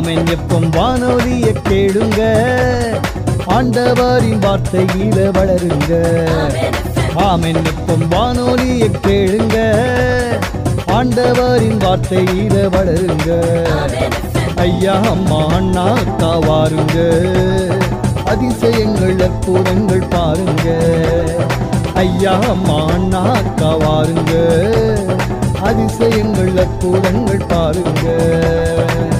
آمین پوری گارن وارت یعل وغیرہ آمین پن بانولی کار وارت یہ لے و مانا کا واجی گڑ گ وا اتر گ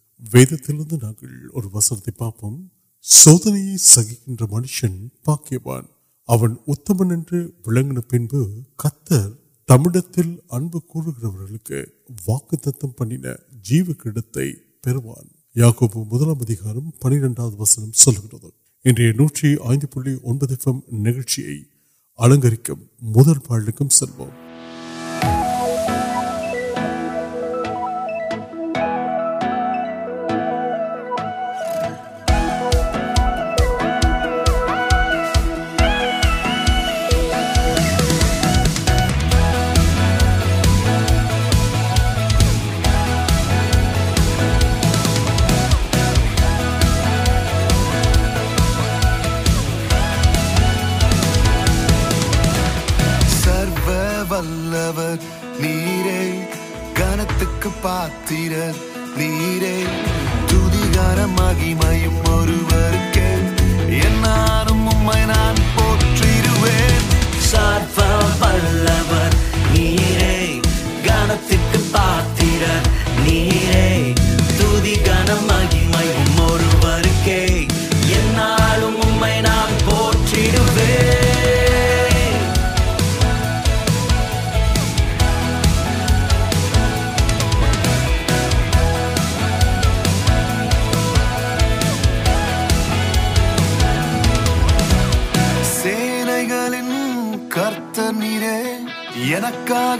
வேதத்திலிருந்து நாங்கள் ஒரு வசனத்தை பார்ப்போம் சோதனையை சகிக்கின்ற மனுஷன் பாக்கியவான் அவன் உத்தமன் என்று விளங்கின பின்பு கத்தர் தமிழத்தில் அன்பு கூறுகிறவர்களுக்கு வாக்கு தத்தம் பண்ணின ஜீவ கிடத்தை பெறுவான் யாக்கோபு کت نیرک یتر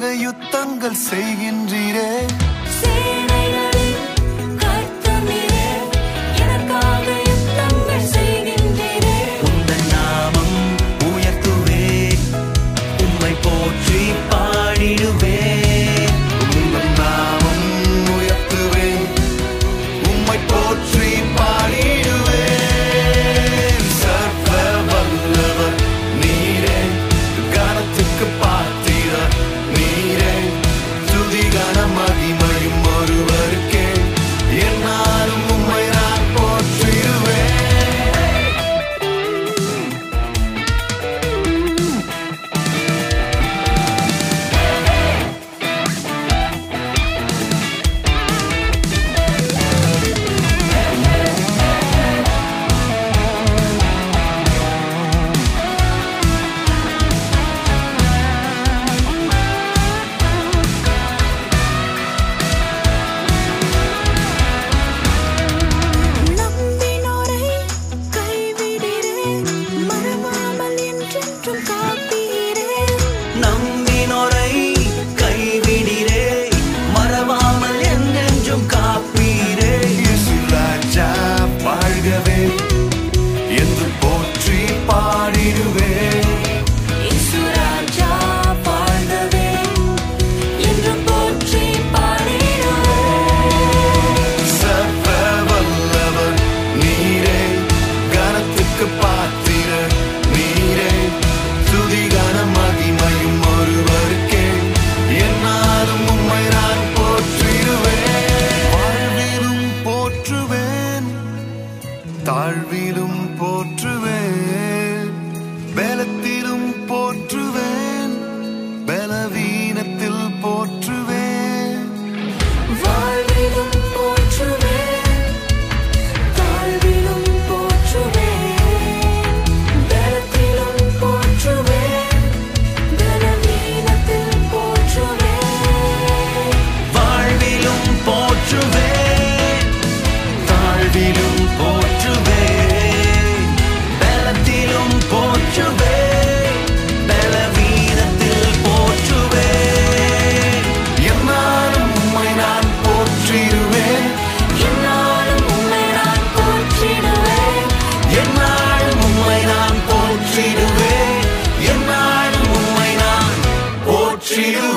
to you.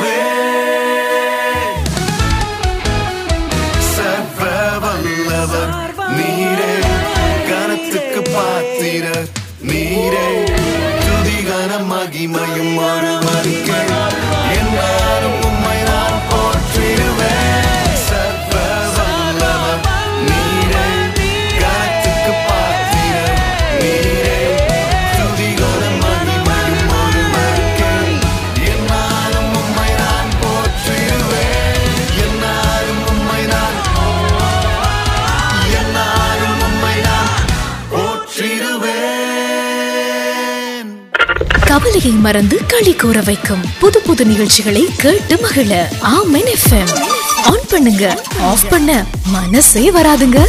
வேலையை மறந்து களி கூற வைக்கும் புது புது நிகழ்ச்சிகளை கேட்டு மகிழ ஆமென் எஃப்எம் ஆன் பண்ணுங்க ஆஃப் பண்ண மனசே வராதுங்க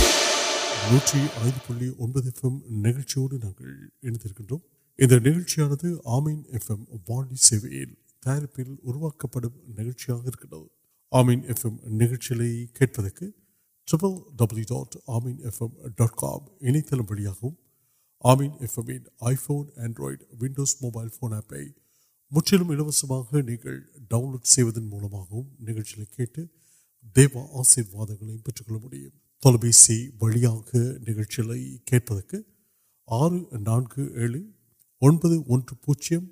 நூற்றி ஐந்து புள்ளி ஒன்பது எஃப்எம் நிகழ்ச்சியோடு நாங்கள் இணைந்திருக்கின்றோம் இந்த நிகழ்ச்சியானது ஆமீன் எஃப்எம் வானொலி சேவையில் தயாரிப்பில் உருவாக்கப்படும் நிகழ்ச்சியாக இருக்கிறது ஆமீன் எஃப்எம் நிகழ்ச்சிகளை கேட்பதற்கு triple W dot Ameen FM dot com இணையதளம் வழியாகவும் میو آسمان آر نو پوجیم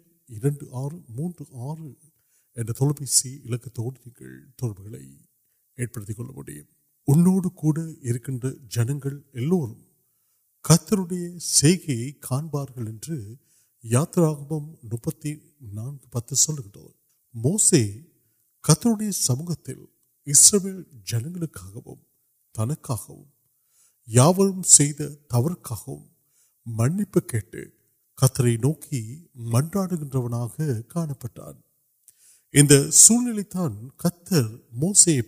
کو منٹ نوک منگا سان کتر موسم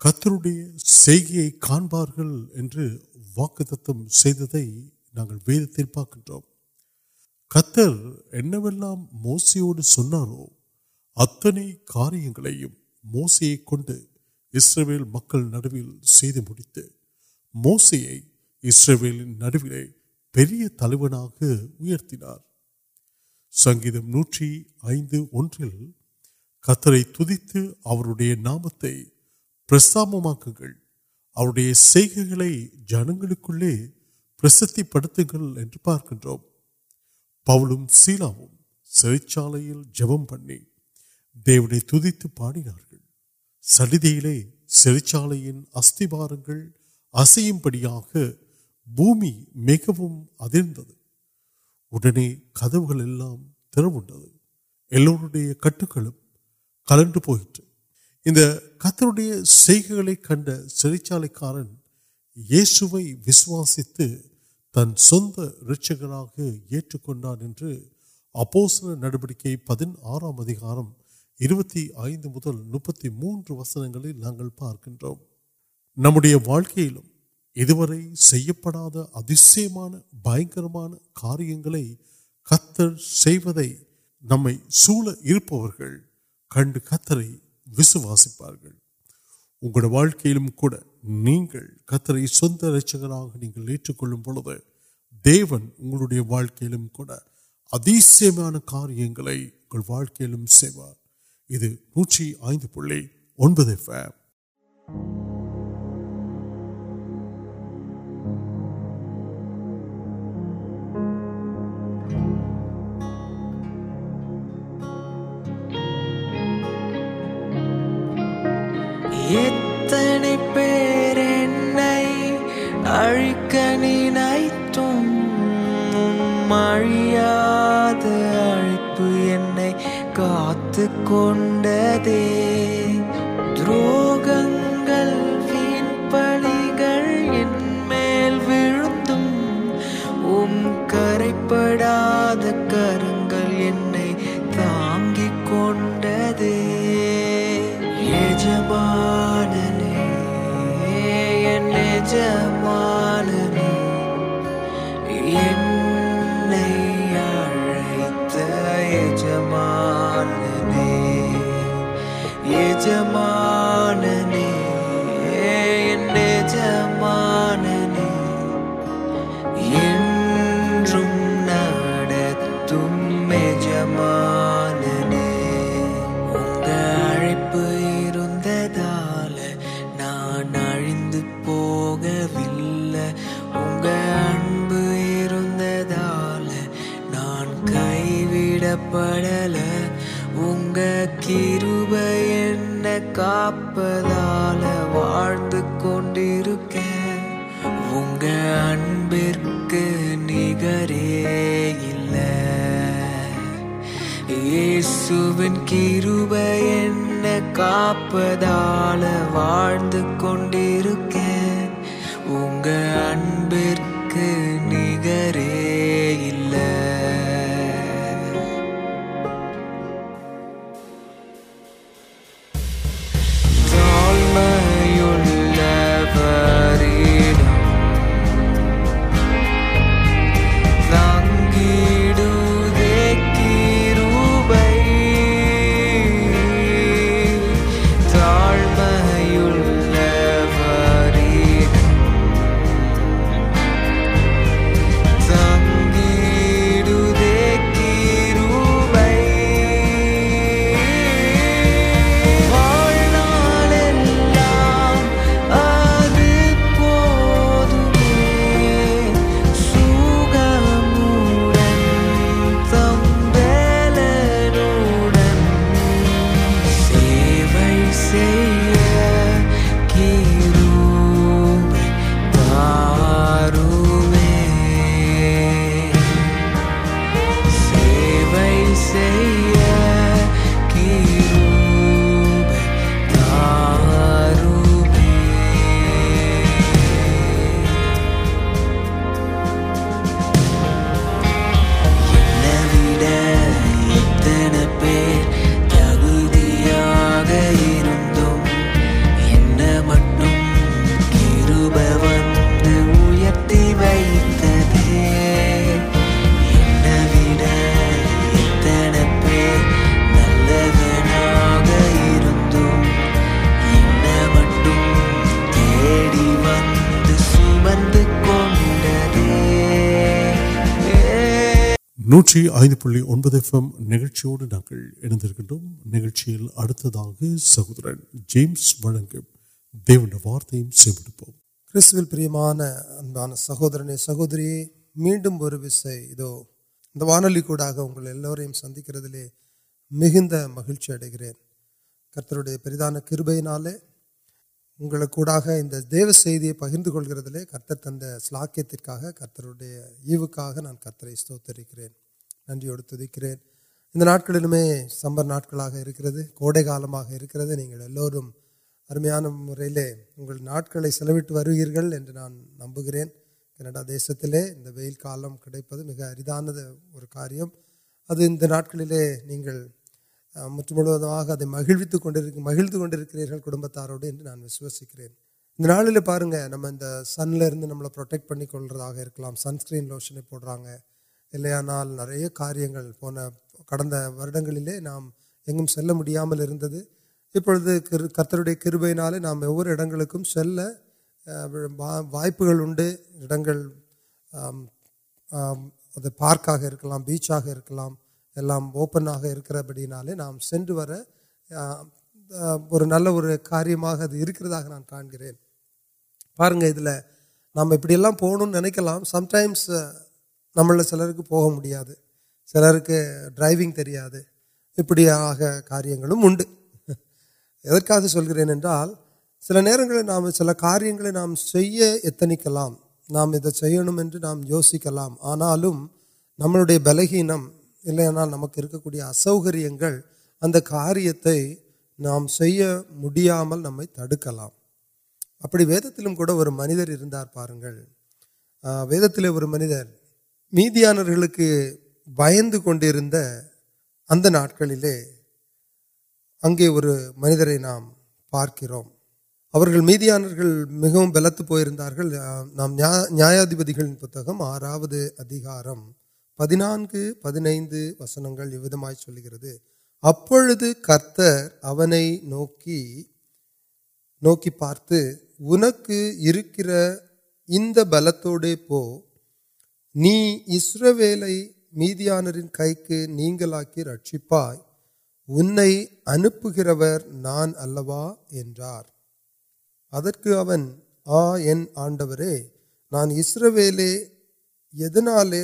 கத்தருடைய செய்கையை காண்பார்கள் என்று வாக்குத்தத்தம் செய்ததை நாங்கள் வேதத்தில் பார்க்கின்றோம் கத்தர் என்னவெல்லாம் மோசையோடு சொன்னாரோ அத்தனை காரியங்களையும் மோசையை கொண்டு இஸ்ரவேல் மக்கள் நடுவில் செய்து முடித்து மோசையை இஸ்ரவேலின் நடுவிலே பெரிய தலைவனாக உயர்த்தினார் சங்கீதம் நூற்றி ஐந்து ஒன்றில் கத்தரை துதித்து அவருடைய நாமத்தை பிரஸ்தாபமாக்குங்கள் அவருடைய செய்கைகளை ஜனங்களுக்குள்ளே பிரசித்திப்படுத்துங்கள் என்று பார்க்கின்றோம் பவுலும் சீலாவும் சிறைச்சாலையில் ஜெபம் பண்ணி தேவனை துதித்து பாடினார்கள் சடிதியிலே சிறைச்சாலையின் அஸ்திபாரங்கள் அசையும்படியாக பூமி மிகவும் அதிர்ந்தது உடனே கதவுகள் எல்லாம் திறவுண்டது எல்லோருடைய கட்டுகளும் கலண்டு போயிற்று இந்த கத்தருடைய செய்கைகளை கண்ட சிறைச்சாலைக்காரன் இயேசுவை விசுவாசித்து தன் சொந்த ரிட்சகராக دروک وین پڑھ پڑ جان جان تم ناند نان کئی پڑ نل کاپ ون پھر நூற்றி ஐந்து புள்ளி ஒன்பது எஃப்எம் நிகழ்ச்சியோடு நாங்கள் இணைந்திருக்கின்றோம் நிகழ்ச்சியில் அடுத்ததாக சகோதரன் ஜேம்ஸ் வழங்கும் தேவனுடைய வார்த்தையும் செவிடுப்போம் கிறிஸ்துவில் பிரியமான اگر كڑ دیوی پہ كل كرے كر تاكی كا كروكا نان كروتر كریں ننو كو دیكھ كریں ناٹ كلے سب ناڑے كوڑ كل كرتے یو ارمان مرل ناٹ كے سیٹر كے نا نمبر كیڈا دیس كی ویل كالم كیڑپ مریدان اور كار كلے نہیں مجھے مہن مہنگا کڑب تارو نانسکر پارے نملے نمپ پر پڑکا سنسکرین لوشن پڑ رہا ہے نا نا کاریہ پونا کڑنگلے نام سے ابھی کتنے کبوبین نام ایورک وائپل پارک بچا ل بڑھے نام سے اور نل اور کاریہ نان کا نام ابڑی ہو سم ٹیمس نم چلو کے پوا ہے سر کے ڈائیو ابھی آگ کاریہ ادھر سر نام چل کاریہ نام سے نام سے نام یوسکل آنا نئے بل گیم اِن کر سوکری ات نام میری ویدت منظر پارن وید تر منظر میریان بھنگل اگے اور منجر نام پارکر عورت میتیا ملتے پو نام نیاا دیپ آروار پہ نئی وسنگ یہ چل گئے ابھی کرتر اب نوک نوکر ان بلت پو نیس میریان کئی رکشپائ ان آڈو نان اس ویل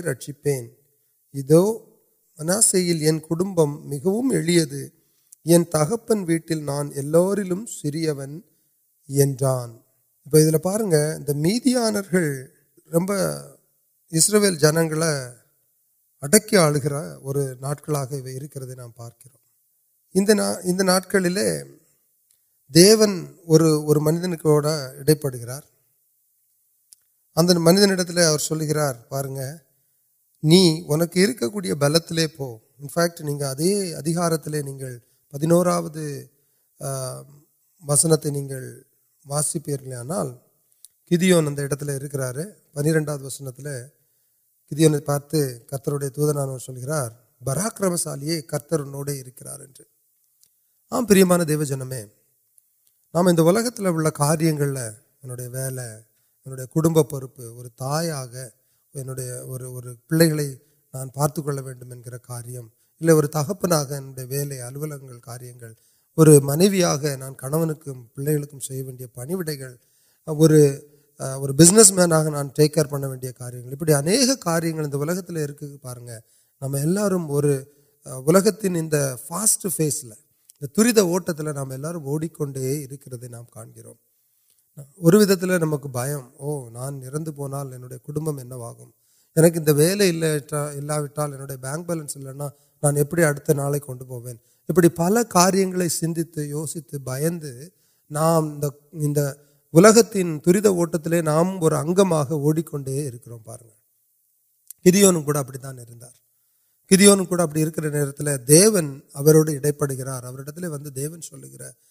رکشپن ادو مناسب یہ کٹب ملیان ویٹل نانوان پارنیا رسرول جنگ اٹک آل گھر ناٹک نام پارکل دیون اور منجن کو اگر منجنڈر پارنگ نہیں ان کیلت پہ انفیکٹ نہیں پہنو وسنتے نہیں پلے آنا کلکر پنرڈ وسن تک کھتر دودن سلکر پراکرم سال کار آم پران دی دیو جنم نام انہیں کاریہ انل ان پان پ کار اور تقپن ول الو کار منوی نان کنوک پھر پنیو بس مینا نان ٹیک پہن ون کاریہ اہم کاریہ پارن نام تین فاسٹ فیسل درید اوٹت نام کو اور نمک بھم او ناندہ کٹمٹ بینکنس نان کن پوین ابھی پل کار سوسی بھنگ نام تین دور نام اور اگیں کور ابھی تا کورونا ابھی نونوار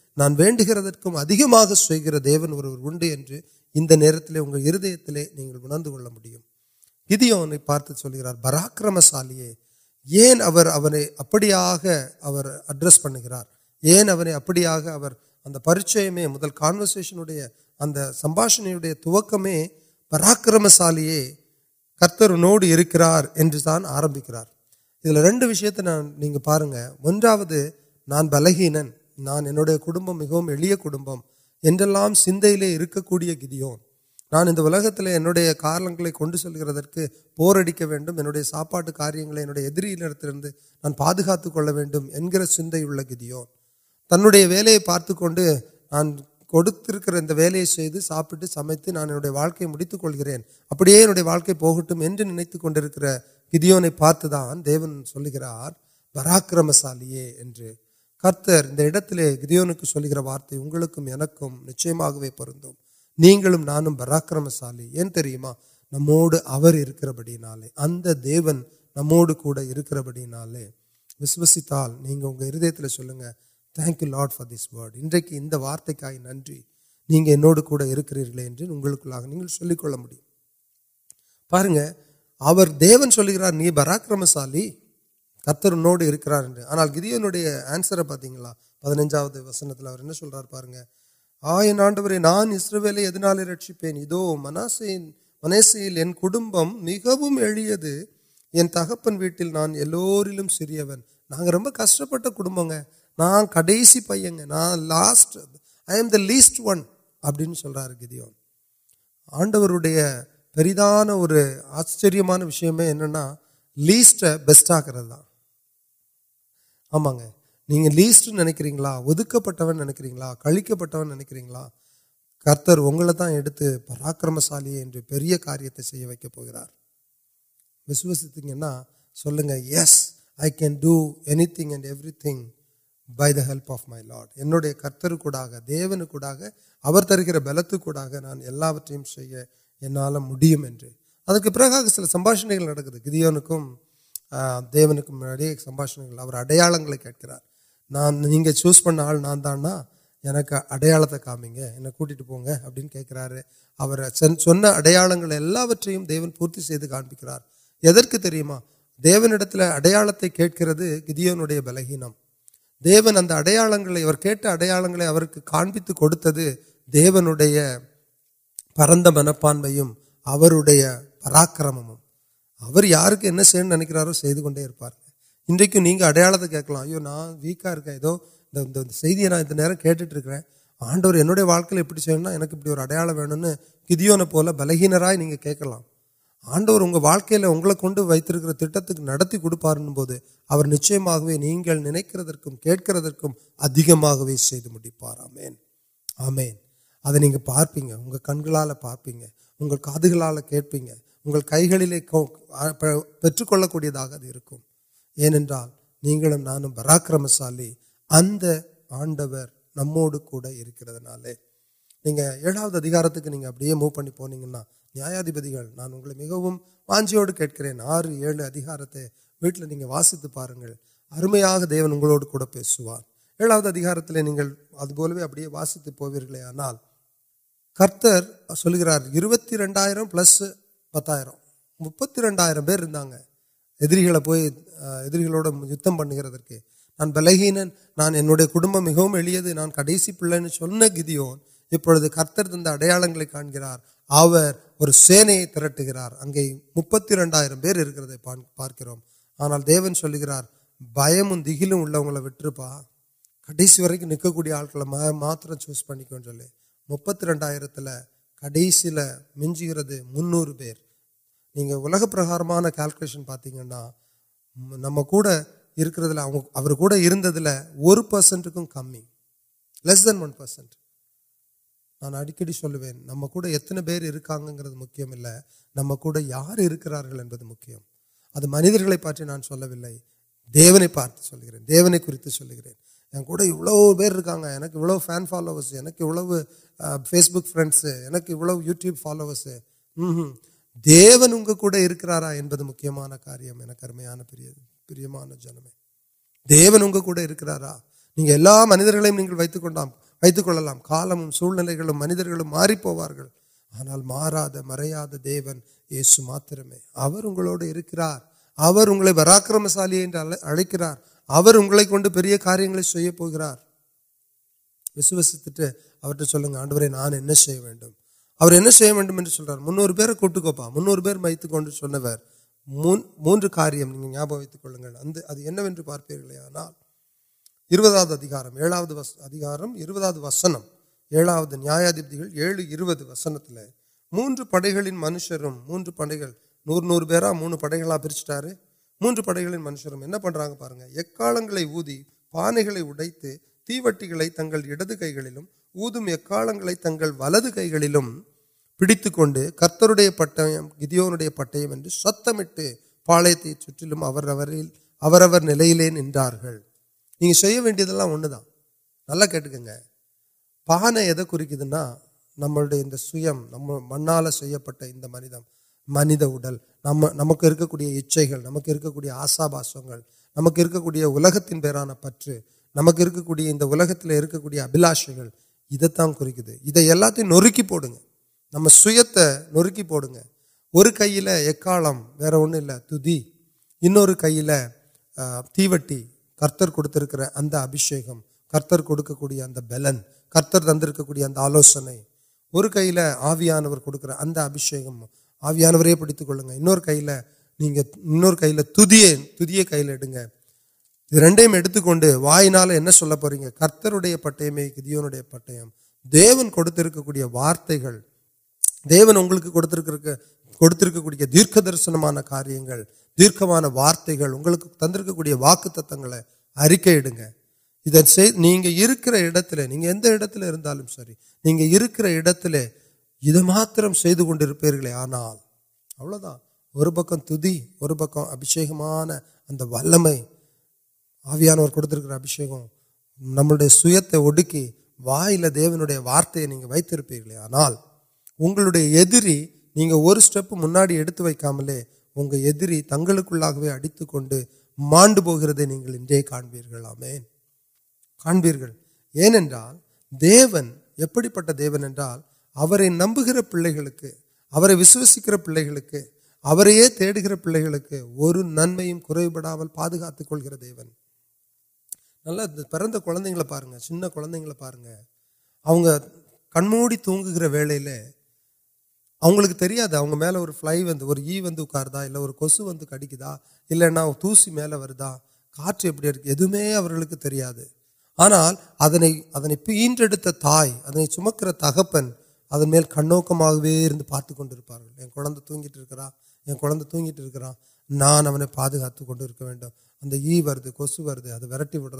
نان وقت دیون ون ہر امرکنے پارت چل گیا پراکرم سال ابر اڈرس پہ گر ابر پریچیم ملور سمباش پراکرم سال کرتروڑ آرمکر اس لیے رنگ پا رہیں مجھے نان بلحین نانب ملیا کٹبے گان ایکلیا کارن کن سلو پورے ساپا کاریہ نان پا سیا و ساپے سمت نان واقع میتھ کل گرن ابوے ان کے ننکر گئے پتن سل گیا براکرم سال کرتر انٹر وارتھوں نچند نہیں پراکرم سالم نموڈ بڑی نال اتو نموک بڑھے وشوسی نہیں ہرد تک لاڈ وڈی وارتکے انگلے نہیں پہنگار پراکرمشالی کتر نوڈر آنا کنسر پاتی پہنے والے وسن تک سرپر آئیں آڈو نان اسپین ادو مناس مانگ سب کشب کڑس پہ نا لاسٹ لن اب گریا پری آچر میں لسٹ آگے دا نا کلک پہ نا پراکر ڈونی تھی دف لیا کتا دیوا کے بلت ناٹھے میرے پاس سر سمبھاشن کم دیوک سماشر اڑیال کار نہیں چوز پہ آل نانا ان کا اڑیال کام ہے ان کو ابکار چڑیا دیارک دیونی اڑیالتے کھک رہے گئے بلحینم دیون ادھر اڑیال اڑیال کا دیو نو پرند من پانچ پراکرم یا یا نکاروطا نا ویکا ناٹرک آنڈر ان کو کل بلگینرائی کھیل آنڈر اگر واقعی اگلے کنوت کرچ ند کر مین پارپی کنگال پارپیے اگر کا ان پان پاکرمشال نموڈ اب مو پانی پونی نیاا دیپ مجھے واجو کارکار ویٹل واسیتی پاس ارمیا دیونواند نہیں ادل ابست پونا کرتر سلکر رنڈائی پلس پتیب مل ی پان گرار آر اور سینے ترٹ گرار اگے مپتی رنڈائی پارک آنا دیو گرار بھم دلوپ کڑ سی و نکالیا آٹک چوز پہ مت آر کڑ سرہ پرکار پاتی نمکنٹ کم پرسنٹ نا اڑکی سو نوکا مکیم نمک یار منج نا دیونے پارتین دیونے کچھ فس بک فرنڈس یو ٹو پالوسگارا انارم دیارا منترم نہیں والم سم منجر ماری مریاد دیم سال اڑکر آنوری موٹ میتھ کو موارے پارپیان وسن نیاا دل وسنتی ہے موجود پڑ گن منشرم موجود پڑے گا نو نو مو پڑ گا پریچے موجودہ منشرم پانے تیوٹر کئی تبدیل ولدل پیڑ کٹ گیا پٹھمٹ پالیتر نل نو ناٹک پانے کی نمال மனித உடல் நம்ம நமக்கு இருக்கக்கூடிய இச்சைகள் நமக்கு இருக்கக்கூடிய ஆசாபாசங்கள் நமக்கு இருக்கக்கூடிய உலகத்தின் பேரான பற்று நமக்கு இருக்கக்கூடிய இந்த உலகத்தில் இருக்கக்கூடிய அபிலாஷைகள் இதைத்தான் குறிக்குது இதை எல்லாத்தையும் நொறுக்கி போடுங்க நம்ம சுயத்தை நொறுக்கி போடுங்க ஒரு கையில எக்காலம் வேற ஒன்றும் இல்லை துதி இன்னொரு கையில ஆஹ், தீவட்டி கர்த்தர் கொடுத்திருக்கிற அந்த آ جان پڑی کل گریا کئی گرنک وائنال کرتر پٹ پٹن کچھ وارتنگ کو دیرک درشن کاریہ دیرکوان وارتک تندرکت ارک اے گا ساری இதை மாத்திரம் செய்து கொண்டிருப்பீர்களே ஆனால் அவ்வளவுதான் ஒரு பக்கம் துதி ஒரு பக்கம் அபிஷேகமான அந்த வல்லமை ஆவியானவர் கொடுத்திருக்கிற அபிஷேகம் நம்மளுடைய சுயத்தை ஒடுக்கி வாயில தேவனுடைய வார்த்தையை நீங்க வைத்திருப்பீர்களே ஆனால் உங்களுடைய எதிரி நீங்க ஒரு ஸ்டெப் முன்னாடி எடுத்து வைக்காமலே உங்க எதிரி தங்களுக்குள்ளாகவே அடித்துக்கொண்டு மாண்டு போகிறதை نمکر پہلے وشوسکر پیلے تی گھر پل نمپا کول گردگ سنندگی تلوک فلائی وی واردا کس وی کڑکا تیل واٹکے آنا پیٹ تھی چمک تک ادم کن نوکر پاتر ترکا یا کٹا نان پاگا کون کرس ورٹ وڑک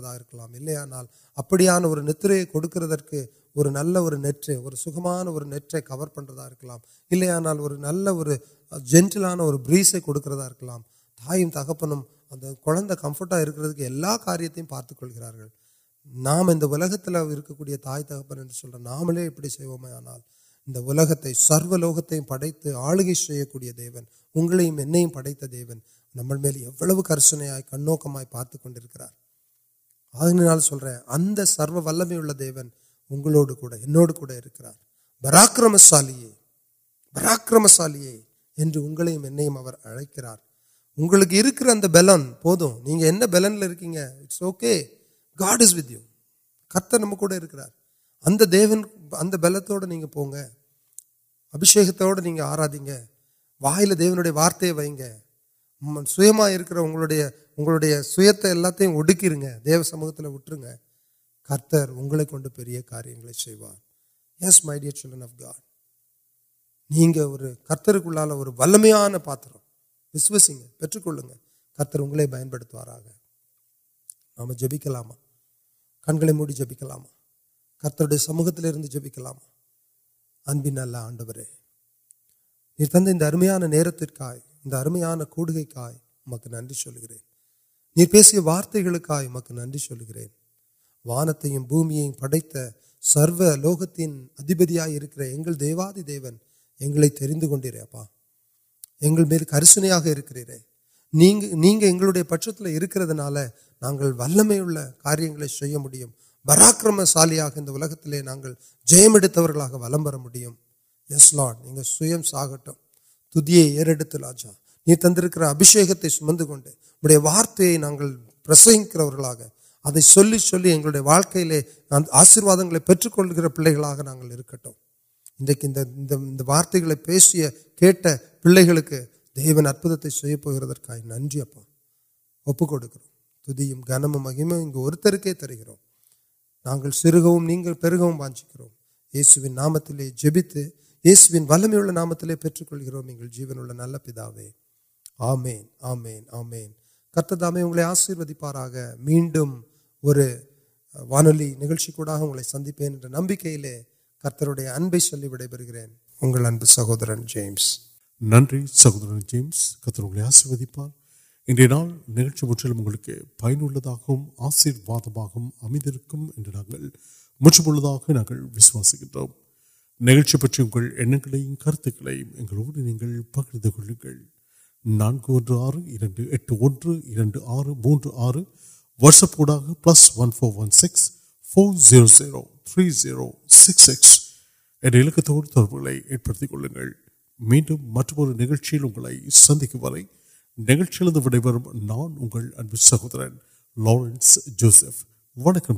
ابڑانے کو نل اور نٹے اور سمان کور پن دا کر جن بریس کھڑک تہم کمفرٹ کاریہ پارتکار نام ایکلکل تائ تک نام سے آنا سرو لوکت پڑھتے آلگی دیون اگم پڑھتا دیویل کرشن کنوکم پارتکار آپ سرو ول میں پراکرم سالاکرم سالی اڑکر نہیں کت نمکار اگر دیون بلت نہیں پویں ابھیشت نہیں آرا دیوی وارت وئی سیم کر دیو سموت وٹر اگلے کنیا کاریہ آف گاڈ نہیں کتر اور ولمیا پاترس پار جبکلام کنگ موٹی جبکلام کتنے سموت اللہ آڈرکا نوکری وارتگل وان پڑت سرو لوگ تین ادپیا دیواد دیونک میری کریشن پچتر نا ول میں کاریہ پراکرم سالیاں جیم ولسڑ لاجا نہیں تر ابھیشن وارت پرسہر واقع لے آشیواد پیٹ کل گر پہ ناول وارتگل پیس پیلے گا دون ادوپرد ننکر دن مہیم تر گرو نام ولمیٹ نام پیون نل پی آر دام آشی پار میڈم اور وانچ سند نمک ابھی واٹر اگر سہورن جیمس نن سہورن جیمس آشی پار இன்றைய நாள் நிகழ்ச்சி முற்றிலும் உங்களுக்கு பயனுள்ளதாகவும் ஆசீர்வாதமாகவும் அமைந்திருக்கும் என்று நாங்கள் முற்றுமுள்ளதாக நாங்கள் விசுவாசிக்கின்றோம் நிகழ்ச்சி பற்றி உங்கள் எண்ணங்களையும் கருத்துக்களையும் எங்களோடு நீங்கள் பகிர்ந்து கொள்ளுங்கள் நான்கு ஒன்று ஆறு இரண்டு نگلے وڑ سہورن لارنس جوسف وڑکے